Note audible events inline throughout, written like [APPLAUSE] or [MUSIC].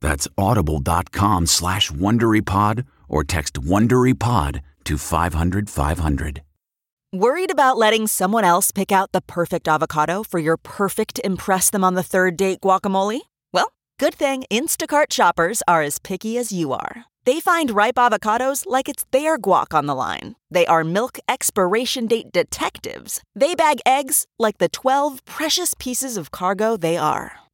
That's audible.com slash WonderyPod or text WonderyPod to 500 500. Worried about letting someone else pick out the perfect avocado for your perfect Impress Them on the Third Date guacamole? Well, good thing Instacart shoppers are as picky as you are. They find ripe avocados like it's their guac on the line. They are milk expiration date detectives. They bag eggs like the 12 precious pieces of cargo they are.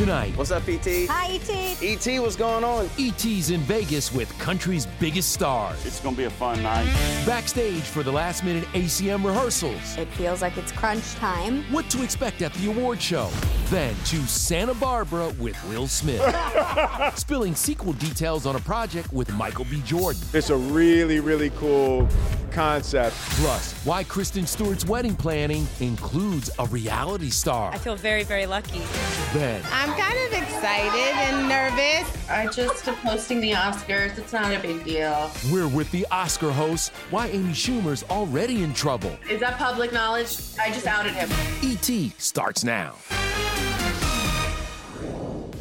Tonight, What's up, ET? Hi, ET. ET, what's going on? ET's in Vegas with country's biggest stars. It's gonna be a fun night. Backstage for the last minute ACM rehearsals. It feels like it's crunch time. What to expect at the award show. Then to Santa Barbara with Will Smith. [LAUGHS] Spilling sequel details on a project with Michael B. Jordan. It's a really, really cool concept. Plus, why Kristen Stewart's wedding planning includes a reality star. I feel very, very lucky. Then, I'm kind of excited and nervous. I just am hosting the Oscars. It's not a big deal. we're with the Oscar host, why Amy Schumer's already in trouble. Is that public knowledge? I just outed him. ET starts now.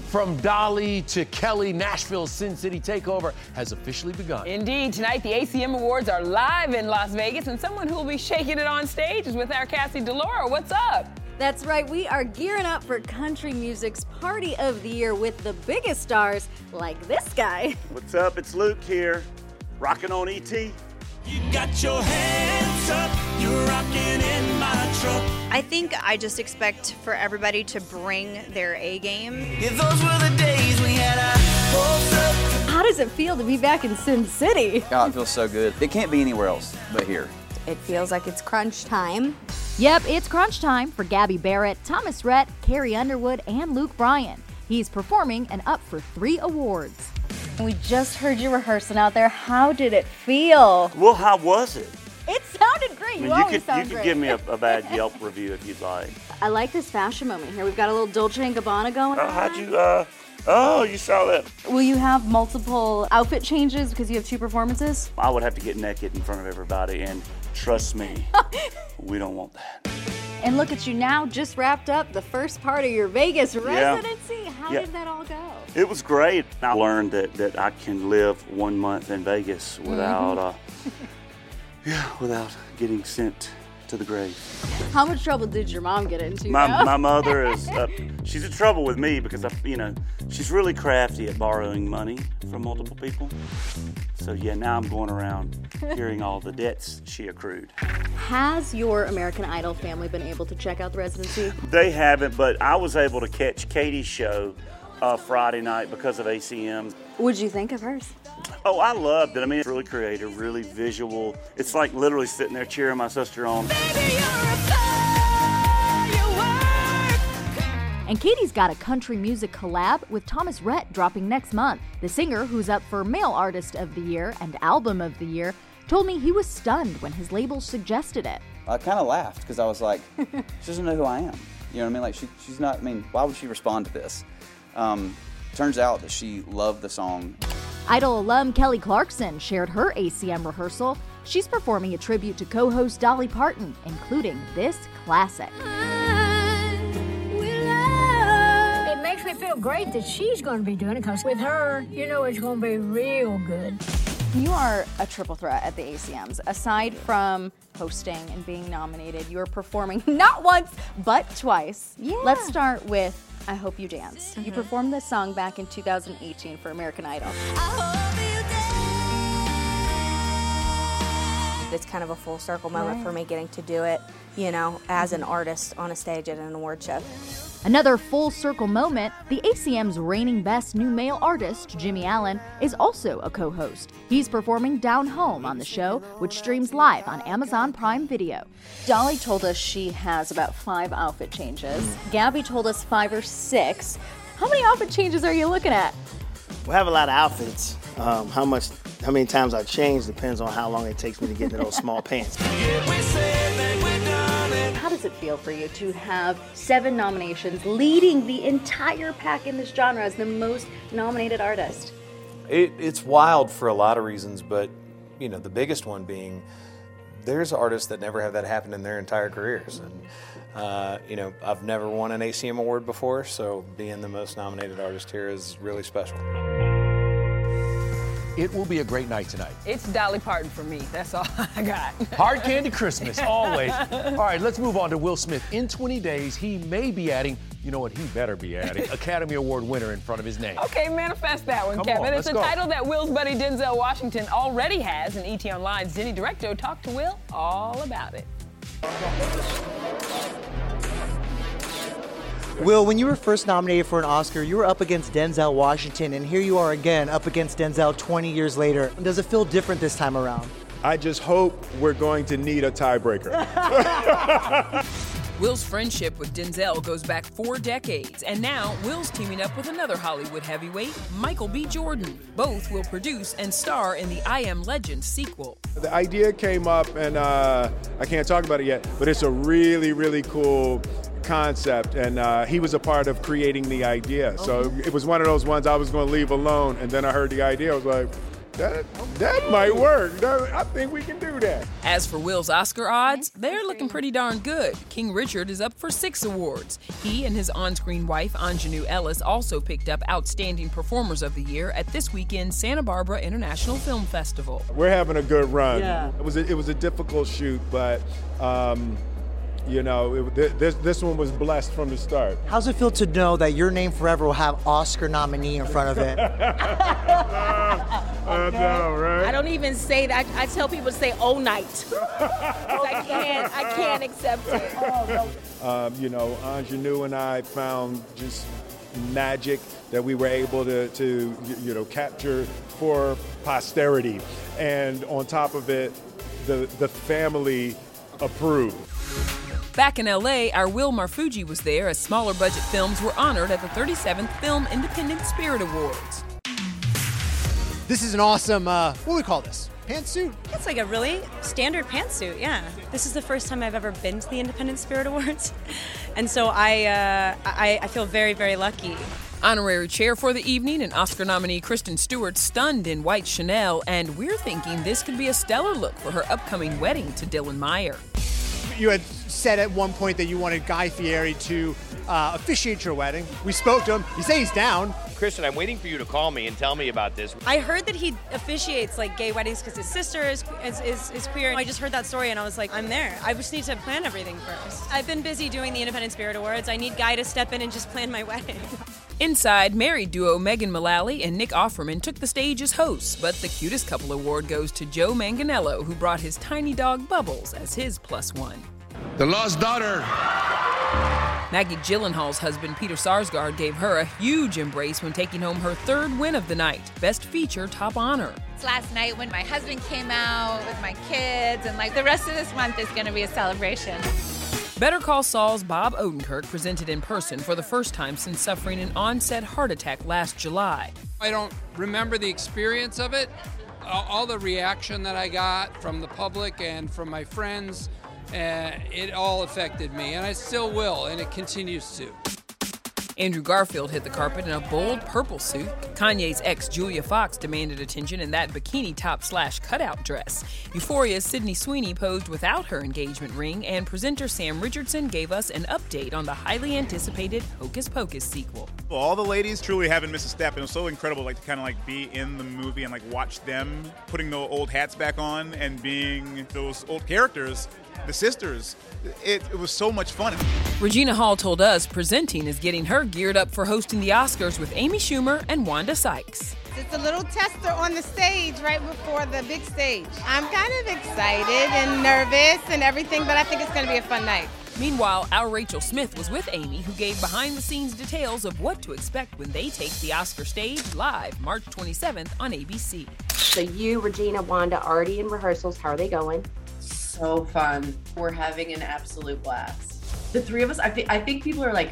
From Dolly to Kelly, Nashville's Sin City Takeover has officially begun. Indeed, tonight the ACM Awards are live in Las Vegas, and someone who will be shaking it on stage is with our Cassie DiLaura. What's up? That's right, we are gearing up for country music's party of the year with the biggest stars like this guy. [LAUGHS] What's up? It's Luke here, rocking on ET. You got your hands up, you're rocking in my truck. I think I just expect for everybody to bring their A game. Yeah, those were the days we had our hopes up. How does it feel to be back in Sin City? God, it feels so good. It can't be anywhere else but here. It feels like it's crunch time. Yep, it's crunch time for Gabby Barrett, Thomas Rhett, Carrie Underwood, and Luke Bryan. He's performing and up for three awards. We just heard you rehearsing out there. How did it feel? Well, how was it? It sounded great. I You, mean, you always could sound you could give me a, a bad [LAUGHS] Yelp review if you'd like. I like this fashion moment here. We've got a little Dolce and Gabbana going Oh, on. how'd you? Uh, oh, you saw that? Will you have multiple outfit changes because you have two performances? I would have to get naked in front of everybody, and trust me, [LAUGHS] we don't want that. And look at you now, just wrapped up the first part of your Vegas residency. How Yeah. did that all go? It was great. I learned that, that I can live one month in Vegas without, uh, yeah, without getting sent to the grave. How much trouble did your mom get into? My, my mother [LAUGHS] is, uh, she's in trouble with me because I, you know, she's really crafty at borrowing money from multiple people. So yeah, now I'm going around hearing all the debts she accrued. Has your American Idol family been able to check out the residency? They haven't, but I was able to catch Katy's show uh, Friday night because of ACM. What'd you think of hers? Oh, I loved it. I mean, it's really creative, really visual. It's like literally sitting there cheering my sister on. And Katy's got a country music collab with Thomas Rhett dropping next month. The singer, who's up for Male Artist of the Year and Album of the Year, told me he was stunned when his label suggested it. I kind of laughed because I was like, [LAUGHS] she doesn't know who I am. You know what I mean? Like, she, she's not, I mean, why would she respond to this? Um, turns out that she loved the song. Idol alum Kelly Clarkson shared her ACM rehearsal. She's performing a tribute to co host Dolly Parton, including this classic. Feel great that she's going to be doing it because with her, you know it's going to be real good. You are a triple threat at the ACMs. Aside from hosting and being nominated, you are performing [LAUGHS] not once, but twice. Yeah. Let's start with I Hope You Dance. You performed this song back in 2018 for American Idol. It's kind of a full circle moment for me getting to do it, you know, as an artist on a stage at an award show. Another full circle moment the ACM's reigning best new male artist, Jimmy Allen, is also a co host. He's performing Down Home on the show, which streams live on Amazon Prime Video. Dolly told us she has about five outfit changes. Gabby told us five or six. How many outfit changes are you looking at? We have a lot of outfits. Um, how much, how many times I change depends on how long it takes me to get to those small [LAUGHS] pants. How does it feel for you to have seven nominations, leading the entire pack in this genre as the most nominated artist? It, it's wild for a lot of reasons, but you know the biggest one being there's artists that never have that happen in their entire careers, and uh, you know I've never won an ACM award before, so being the most nominated artist here is really special. It will be a great night tonight. It's Dolly Parton for me. That's all [LAUGHS] I got. Hard candy Christmas, [LAUGHS] always. All right, let's move on to Will Smith. In 20 days, he may be adding, you know what, he better be adding, [LAUGHS] Academy Award winner in front of his name. Okay, manifest that one, Come Kevin. on, it's a go. title that Will's buddy Denzel Washington already has, and ET Online's Denny Directo talked to Will all about it. Will, when you were first nominated for an Oscar, you were up against Denzel Washington, and here you are again up against Denzel 20 years later. Does it feel different this time around? I just hope we're going to need a tiebreaker. [LAUGHS] Will's friendship with Denzel goes back four decades, and now Will's teaming up with another Hollywood heavyweight, Michael B. Jordan. Both will produce and star in the I Am Legend sequel. The idea came up, and uh, I can't talk about it yet, but it's a really, really cool concept, and uh, he was a part of creating the idea. So it was one of those ones I was going to leave alone, and then I heard the idea. I was like, that, that might work. That- I think we can do that. As for Will's Oscar odds, they're looking pretty darn good. King Richard is up for six awards. He and his on screen wife, Aunjanue Ellis, also picked up Outstanding Performers of the Year at this weekend's Santa Barbara International Film Festival. We're having a good run. Yeah. It was a, it was a difficult shoot, but um, you know, it, th- this this one was blessed from the start. How's it feel to know that your name forever will have Oscar nominee in front of it? [LAUGHS] I know, right? I don't even say that. I, I tell people to say "oh night." [LAUGHS] I can't. I can't accept it. oh, Um, you know, Aunjanue and I found just magic that we were able to, to you know, capture for posterity. And on top of it, the, the family approved. Back in LA, our Will Marfuggi was there as smaller budget films were honored at the 37th Film Independent Spirit Awards. This is an awesome, uh, what do we call this? Pantsuit? It's like a really standard pantsuit, yeah. This is the first time I've ever been to the Independent Spirit Awards. [LAUGHS] And so I, uh, I, I feel very, very lucky. Honorary chair for the evening and Oscar nominee Kristen Stewart stunned in white Chanel, and we're thinking this could be a stellar look for her upcoming wedding to Dylan Meyer. You had said at one point that you wanted Guy Fieri to uh, officiate your wedding. We spoke to him. He said he's down. Kristen, I'm waiting for you to call me and tell me about this. I heard that he officiates like gay weddings because his sister is, is, is, is queer. I just heard that story and I was like, I'm there. I just need to plan everything first. I've been busy doing the Independent Spirit Awards. I need Guy to step in and just plan my [LAUGHS] wedding. Inside, married duo Megan Mullally and Nick Offerman took the stage as hosts, but the cutest couple award goes to Joe Manganiello, who brought his tiny dog Bubbles as his plus one. The lost daughter Maggie Gyllenhaal's husband Peter Sarsgaard gave her a huge embrace when taking home her third win of the night, Best Feature Top Honor. It's last night when my husband came out with my kids, and like the rest of this month is going to be a celebration. Better Call Saul's Bob Odenkirk presented in person for the first time since suffering an onset heart attack last July. I don't remember the experience of it. All all the reaction that I got from the public and from my friends, uh, it all affected me, and I still will, and it continues to. Andrew Garfield hit the carpet in a bold purple suit. Kanye's ex Julia Fox demanded attention in that bikini top slash cutout dress. Euphoria's Sydney Sweeney posed without her engagement ring, and presenter Sam Richardson gave us an update on the highly anticipated Hocus Pocus sequel. Well, all the ladies truly haven't missed a step. and It was so incredible, like to kind of like be in the movie and like watch them putting the old hats back on and being those old characters, the sisters. It, it was so much fun. Regina Hall told us presenting is getting her geared up for hosting the Oscars with Amy Schumer and Wanda Sykes. It's a little tester on the stage right before the big stage. I'm kind of excited and nervous and everything, but I think it's going to be a fun night. Meanwhile, our Rachel Smith was with Amy, who gave behind the scenes details of what to expect when they take the Oscar stage live March 27th on ABC. So you, Regina, Wanda, already in rehearsals. How are they going? So fun. We're having an absolute blast. The three of us, I, th- I think people are like,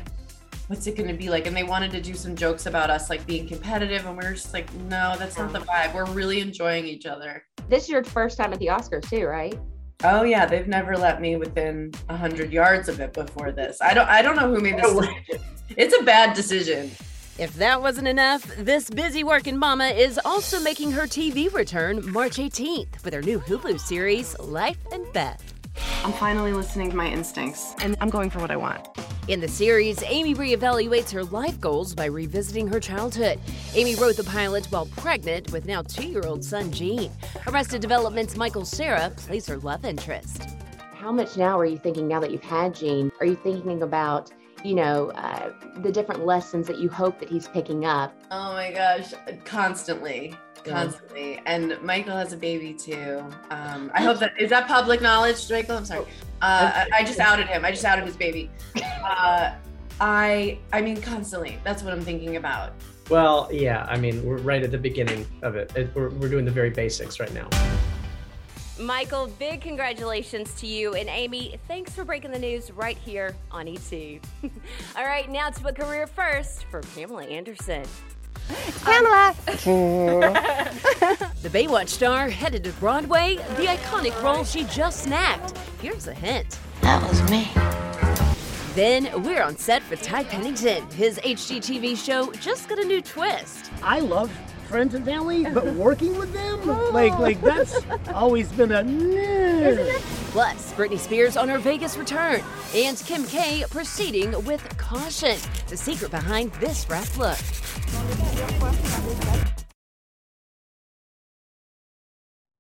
what's it going to be like? And they wanted to do some jokes about us like being competitive, and we were just like, no, that's not the vibe. We're really enjoying each other. This is your first time at the Oscars too, right? Oh yeah, they've never let me within hundred yards of it before this. I don't, I don't know who made this. decision. It's a bad decision. If that wasn't enough, this busy working mama is also making her TV return March 18th with her new Hulu series, Life and Beth. I'm finally listening to my instincts, and I'm going for what I want. In the series, Amy reevaluates her life goals by revisiting her childhood. Amy wrote the pilot while pregnant with now two year old son Gene. Arrested Development's Michael Cera plays her love interest. How much now are you thinking now that you've had Gene? Are you thinking about, you know, uh, the different lessons that you hope that he's picking up? Oh my gosh, constantly, constantly. And Michael has a baby too. Um, I hope that is that public knowledge, Michael. I'm sorry. Uh, I, I just outed him. I just outed his baby. [LAUGHS] Uh, I, I mean, constantly. That's what I'm thinking about. Well, yeah, I mean, we're right at the beginning of it. it we're, we're doing the very basics right now. Michael, big congratulations to you. And Amy, thanks for breaking the news right here on ET. [LAUGHS] All right, now to a career first for Pamela Anderson. Pamela! [LAUGHS] The Baywatch star headed to Broadway, the iconic role she just snagged. Here's a hint. That was me. Then we're on set for Ty Pennington. His HGTV show just got a new twist. I love friends and family, but [LAUGHS] working with them, oh. like, like that's [LAUGHS] always been a. Plus, Britney Spears on her Vegas return, and Kim K proceeding with caution. The secret behind this wrap look.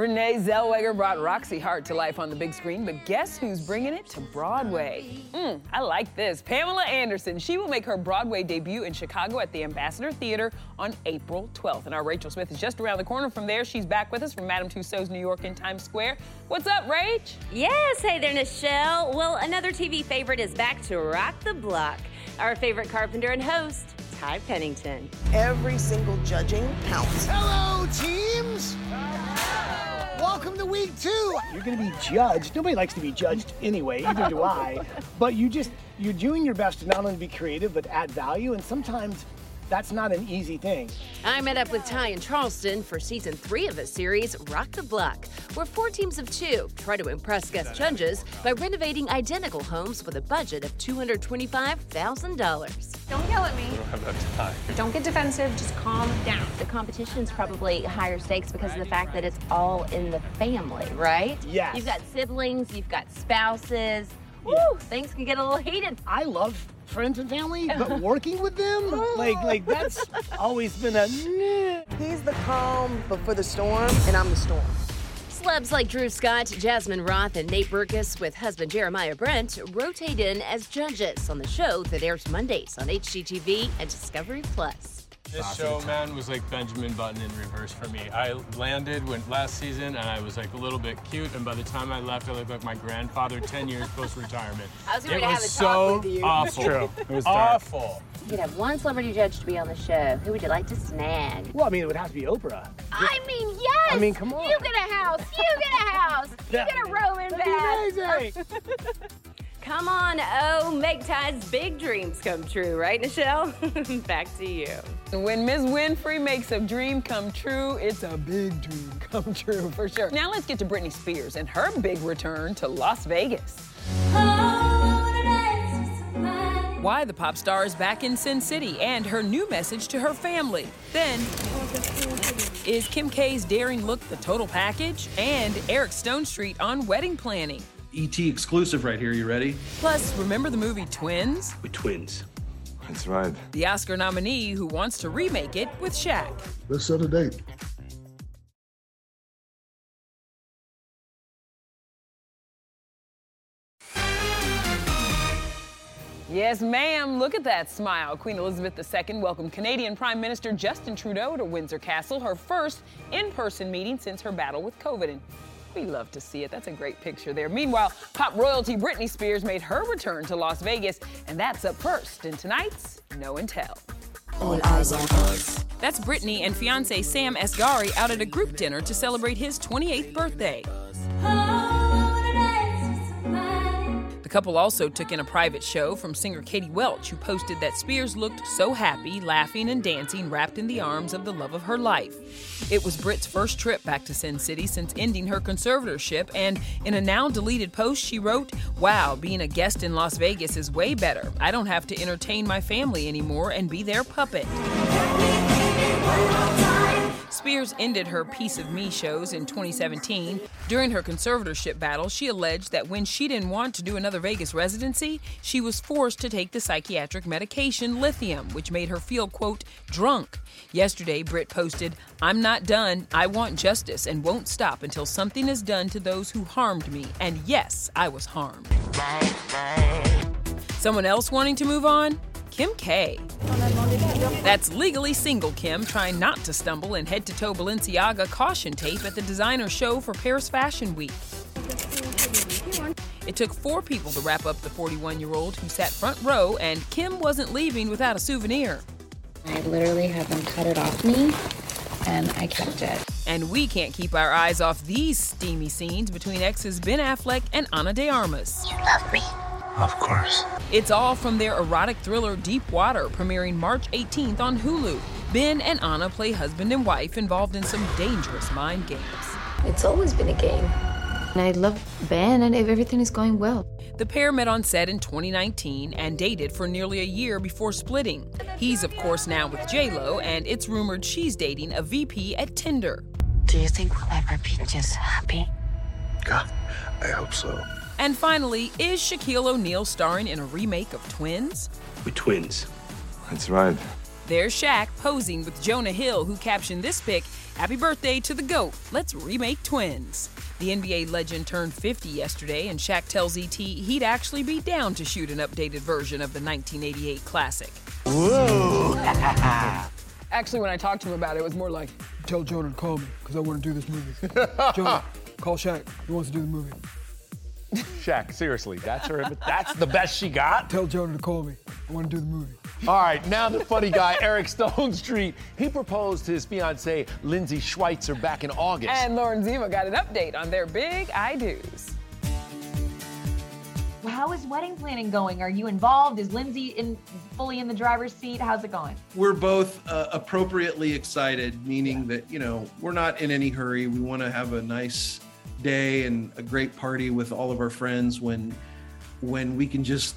Renee Zellweger brought Roxie Hart to life on the big screen, but guess who's bringing it to Broadway? Mm, I like this. Pamela Anderson. She will make her Broadway debut in Chicago at the Ambassador Theater on April 12th. And our Rachel Smith is just around the corner from there. She's back with us from Madame Tussauds New York in Times Square. What's up, Rach? Yes, hey there, Nischelle. Well, another TV favorite is back to rock the block. Our favorite carpenter and host, Ty Pennington. Every single judging counts. Hello, teams! Welcome to week two. You're going to be judged. Nobody likes to be judged anyway, either do [LAUGHS] I. But you just, you're doing your best to not only be creative, but add value. And sometimes that's not an easy thing. I met up with Ty in Charleston for season three of his series, Rock the Block, where four teams of two try to impress guest judges by renovating identical homes with a budget of $225,000. Don't yell at me. don't have enough time. Don't get defensive. Just calm down. The competition's probably higher stakes because of the fact that it's all in the family, right? Yes. You've got siblings, you've got spouses. Woo, things can get a little heated. I love friends and family, but [LAUGHS] working with them, like, like that's [LAUGHS] always been a. He's the calm before the storm, and I'm the storm. Celebs like Drew Scott, Jasmine Roth, and Nate Berkus with husband Jeremiah Brent rotate in as judges on the show that airs Mondays on HGTV and Discovery Plus. This show, man, was like Benjamin Button in reverse for me. I landed when last season, and I was like a little bit cute, and by the time I left, I looked like my grandfather [LAUGHS] 10 years post-retirement. I was it to was have a so talk with you. awful. True. It was dark. awful. You could have one celebrity judge to be on the show. Who would you like to snag? Well, I mean, it would have to be Oprah. I mean, yes. I mean, come on. You get a house. You get a house. You [LAUGHS] get a Roman that'd be bath. amazing. [LAUGHS] Come on, oh, make Ty's big dreams come true, right, Nischelle? [LAUGHS] Back to you. When Ms. Winfrey makes a dream come true, it's a big dream [LAUGHS] come true for sure. Now let's get to Britney Spears and her big return to Las Vegas. Why the pop star is back in Sin City and her new message to her family. Then, is Kim K's daring look the total package? And Eric Stonestreet on wedding planning. ET exclusive right here. You ready? Plus, remember the movie Twins? We twins. That's right. The Oscar nominee who wants to remake it with Shaq. Let's set a date. Yes, ma'am. Look at that smile. Queen Elizabeth II welcomed Canadian Prime Minister Justin Trudeau to Windsor Castle, her first in person meeting since her battle with COVID. And we love to see it. That's a great picture there. Meanwhile, pop royalty Britney Spears made her return to Las Vegas, and that's up first in tonight's No and Tell. All eyes on us. That's Britney and fiance Sam Asghari out at a group dinner to celebrate his 28th birthday. Couple also took in a private show from singer Katie Welch, who posted that Spears looked so happy, laughing and dancing, wrapped in the arms of the love of her life. It was Brit's first trip back to Sin City since ending her conservatorship, and in a now deleted post, she wrote, Wow, being a guest in Las Vegas is way better. I don't have to entertain my family anymore and be their puppet. Spears ended her Piece of Me shows in 2017. During her conservatorship battle, she alleged that when she didn't want to do another Vegas residency, she was forced to take the psychiatric medication lithium, which made her feel, quote, drunk. Yesterday, Britt posted, I'm not done. I want justice and won't stop until something is done to those who harmed me. And yes, I was harmed. Someone else wanting to move on? Kim K. That's legally single Kim trying not to stumble in head to toe Balenciaga caution tape at the designer show for Paris Fashion Week. It took four people to wrap up the 41 year old who sat front row, and Kim wasn't leaving without a souvenir. I literally had them cut it off me, and I kept it. And we can't keep our eyes off these steamy scenes between exes Ben Affleck and Ana de Armas. You love me. Of course. It's all from their erotic thriller Deep Water, premiering March 18th on Hulu. Ben and Anna play husband and wife involved in some dangerous mind games. It's always been a game. And I love Ben, and everything is going well. The pair met on set in 2019 and dated for nearly a year before splitting. He's, of course, now with J-Lo, and it's rumored she's dating a VP at Tinder. Do you think we'll ever be just happy? God, I hope so. And finally, is Shaquille O'Neal starring in a remake of Twins? We twins. That's right. There's Shaq posing with Jonah Hill, who captioned this pic Happy birthday to the GOAT. Let's remake Twins. The NBA legend turned 50 yesterday, and Shaq tells ET he'd actually be down to shoot an updated version of the 1988 classic. Whoa! [LAUGHS] Actually, when I talked to him about it, it was more like, tell Jonah to call me, because I want to do this movie. [LAUGHS] Jonah, call Shaq. He wants to do the movie. Shaq, seriously, that's her. That's the best she got. Tell Jonah to call me. I want to do the movie. All right, now the funny guy, Eric Stonestreet. He proposed to his fiancee, Lindsay Schweitzer, back in August. And Lauren Zima got an update on their big I do's. How is wedding planning going? Are you involved? Is Lindsay in fully in the driver's seat? How's it going? We're both uh, appropriately excited, meaning that, you know, we're not in any hurry. We want to have a nice day and a great party with all of our friends when when we can just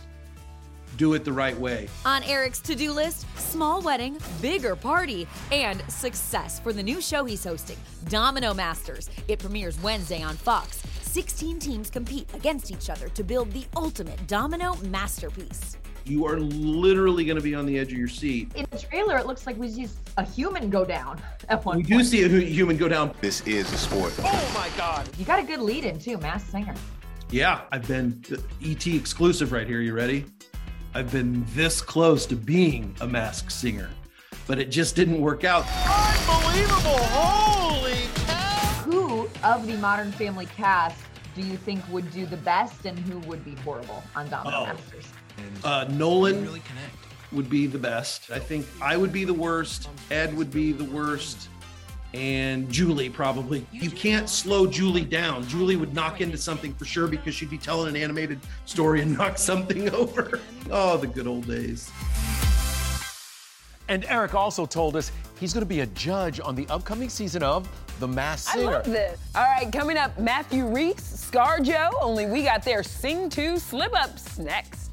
do it the right way. On Eric's to do list, small wedding, bigger party, and success for the new show he's hosting, Domino Masters. It premieres Wednesday on Fox. 16 teams compete against each other to build the ultimate domino masterpiece. You are literally going to be on the edge of your seat. In the trailer, it looks like we see a human go down at one We point. do see a human go down. This is a sport. Oh my God. You got a good lead in too, Masked Singer. Yeah, I've been ET exclusive right here. You ready? I've been this close to being a masked singer, but it just didn't work out. Unbelievable. Holy cow. Who of the Modern Family cast do you think would do the best and who would be horrible on Domino Oh. Masters? Uh, Nolan would be the best. I think I would be the worst. Ed would be the worst. And Julie probably. You can't slow Julie down. Julie would knock into something for sure because she'd be telling an animated story and knock something [LAUGHS] over. Oh, the good old days. And Eric also told us he's going to be a judge on the upcoming season of The Masked I love this. All right, coming up, Matthew Reese, Scar Joe, only we got their Sing 2 slip ups next.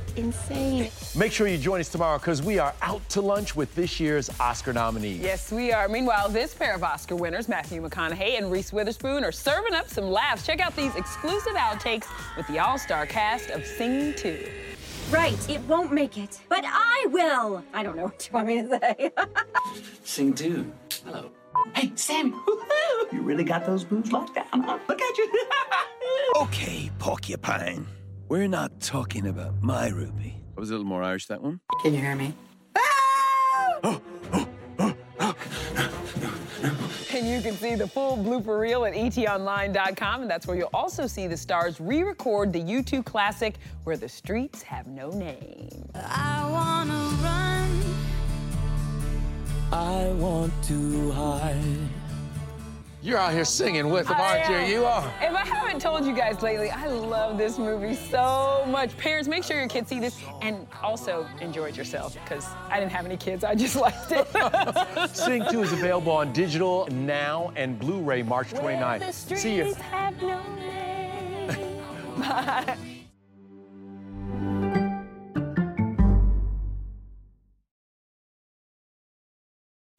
insane. Make sure you join us tomorrow because we are out to lunch with this year's Oscar nominees. Yes, we are. Meanwhile, this pair of Oscar winners, Matthew McConaughey and Reese Witherspoon, are serving up some laughs. Check out these exclusive outtakes with the all star cast of Sing 2. Right, it won't make it. But I will. I don't know what you want me to say. [LAUGHS] Sing two. Hello. Hey, Sammy. [LAUGHS] You really got those boobs locked down, huh? Look at you. [LAUGHS] Okay, porcupine. We're not talking about my Ruby. I was a little more Irish that one. Can you hear me? And you can see the full blooper reel at etonline.com, and that's where you'll also see the stars re record the U2 classic, Where the Streets Have No Name. I wanna run. I want to hide. You're out here singing with them, aren't you? You are. If I haven't told you guys lately, I love this movie so much. Parents, make sure your kids see this and also enjoy it yourself because I didn't have any kids. I just [LAUGHS] liked it. [LAUGHS] Sing 2 is available on digital now and Blu-ray March 29th. See you. have no [LAUGHS] name. Bye.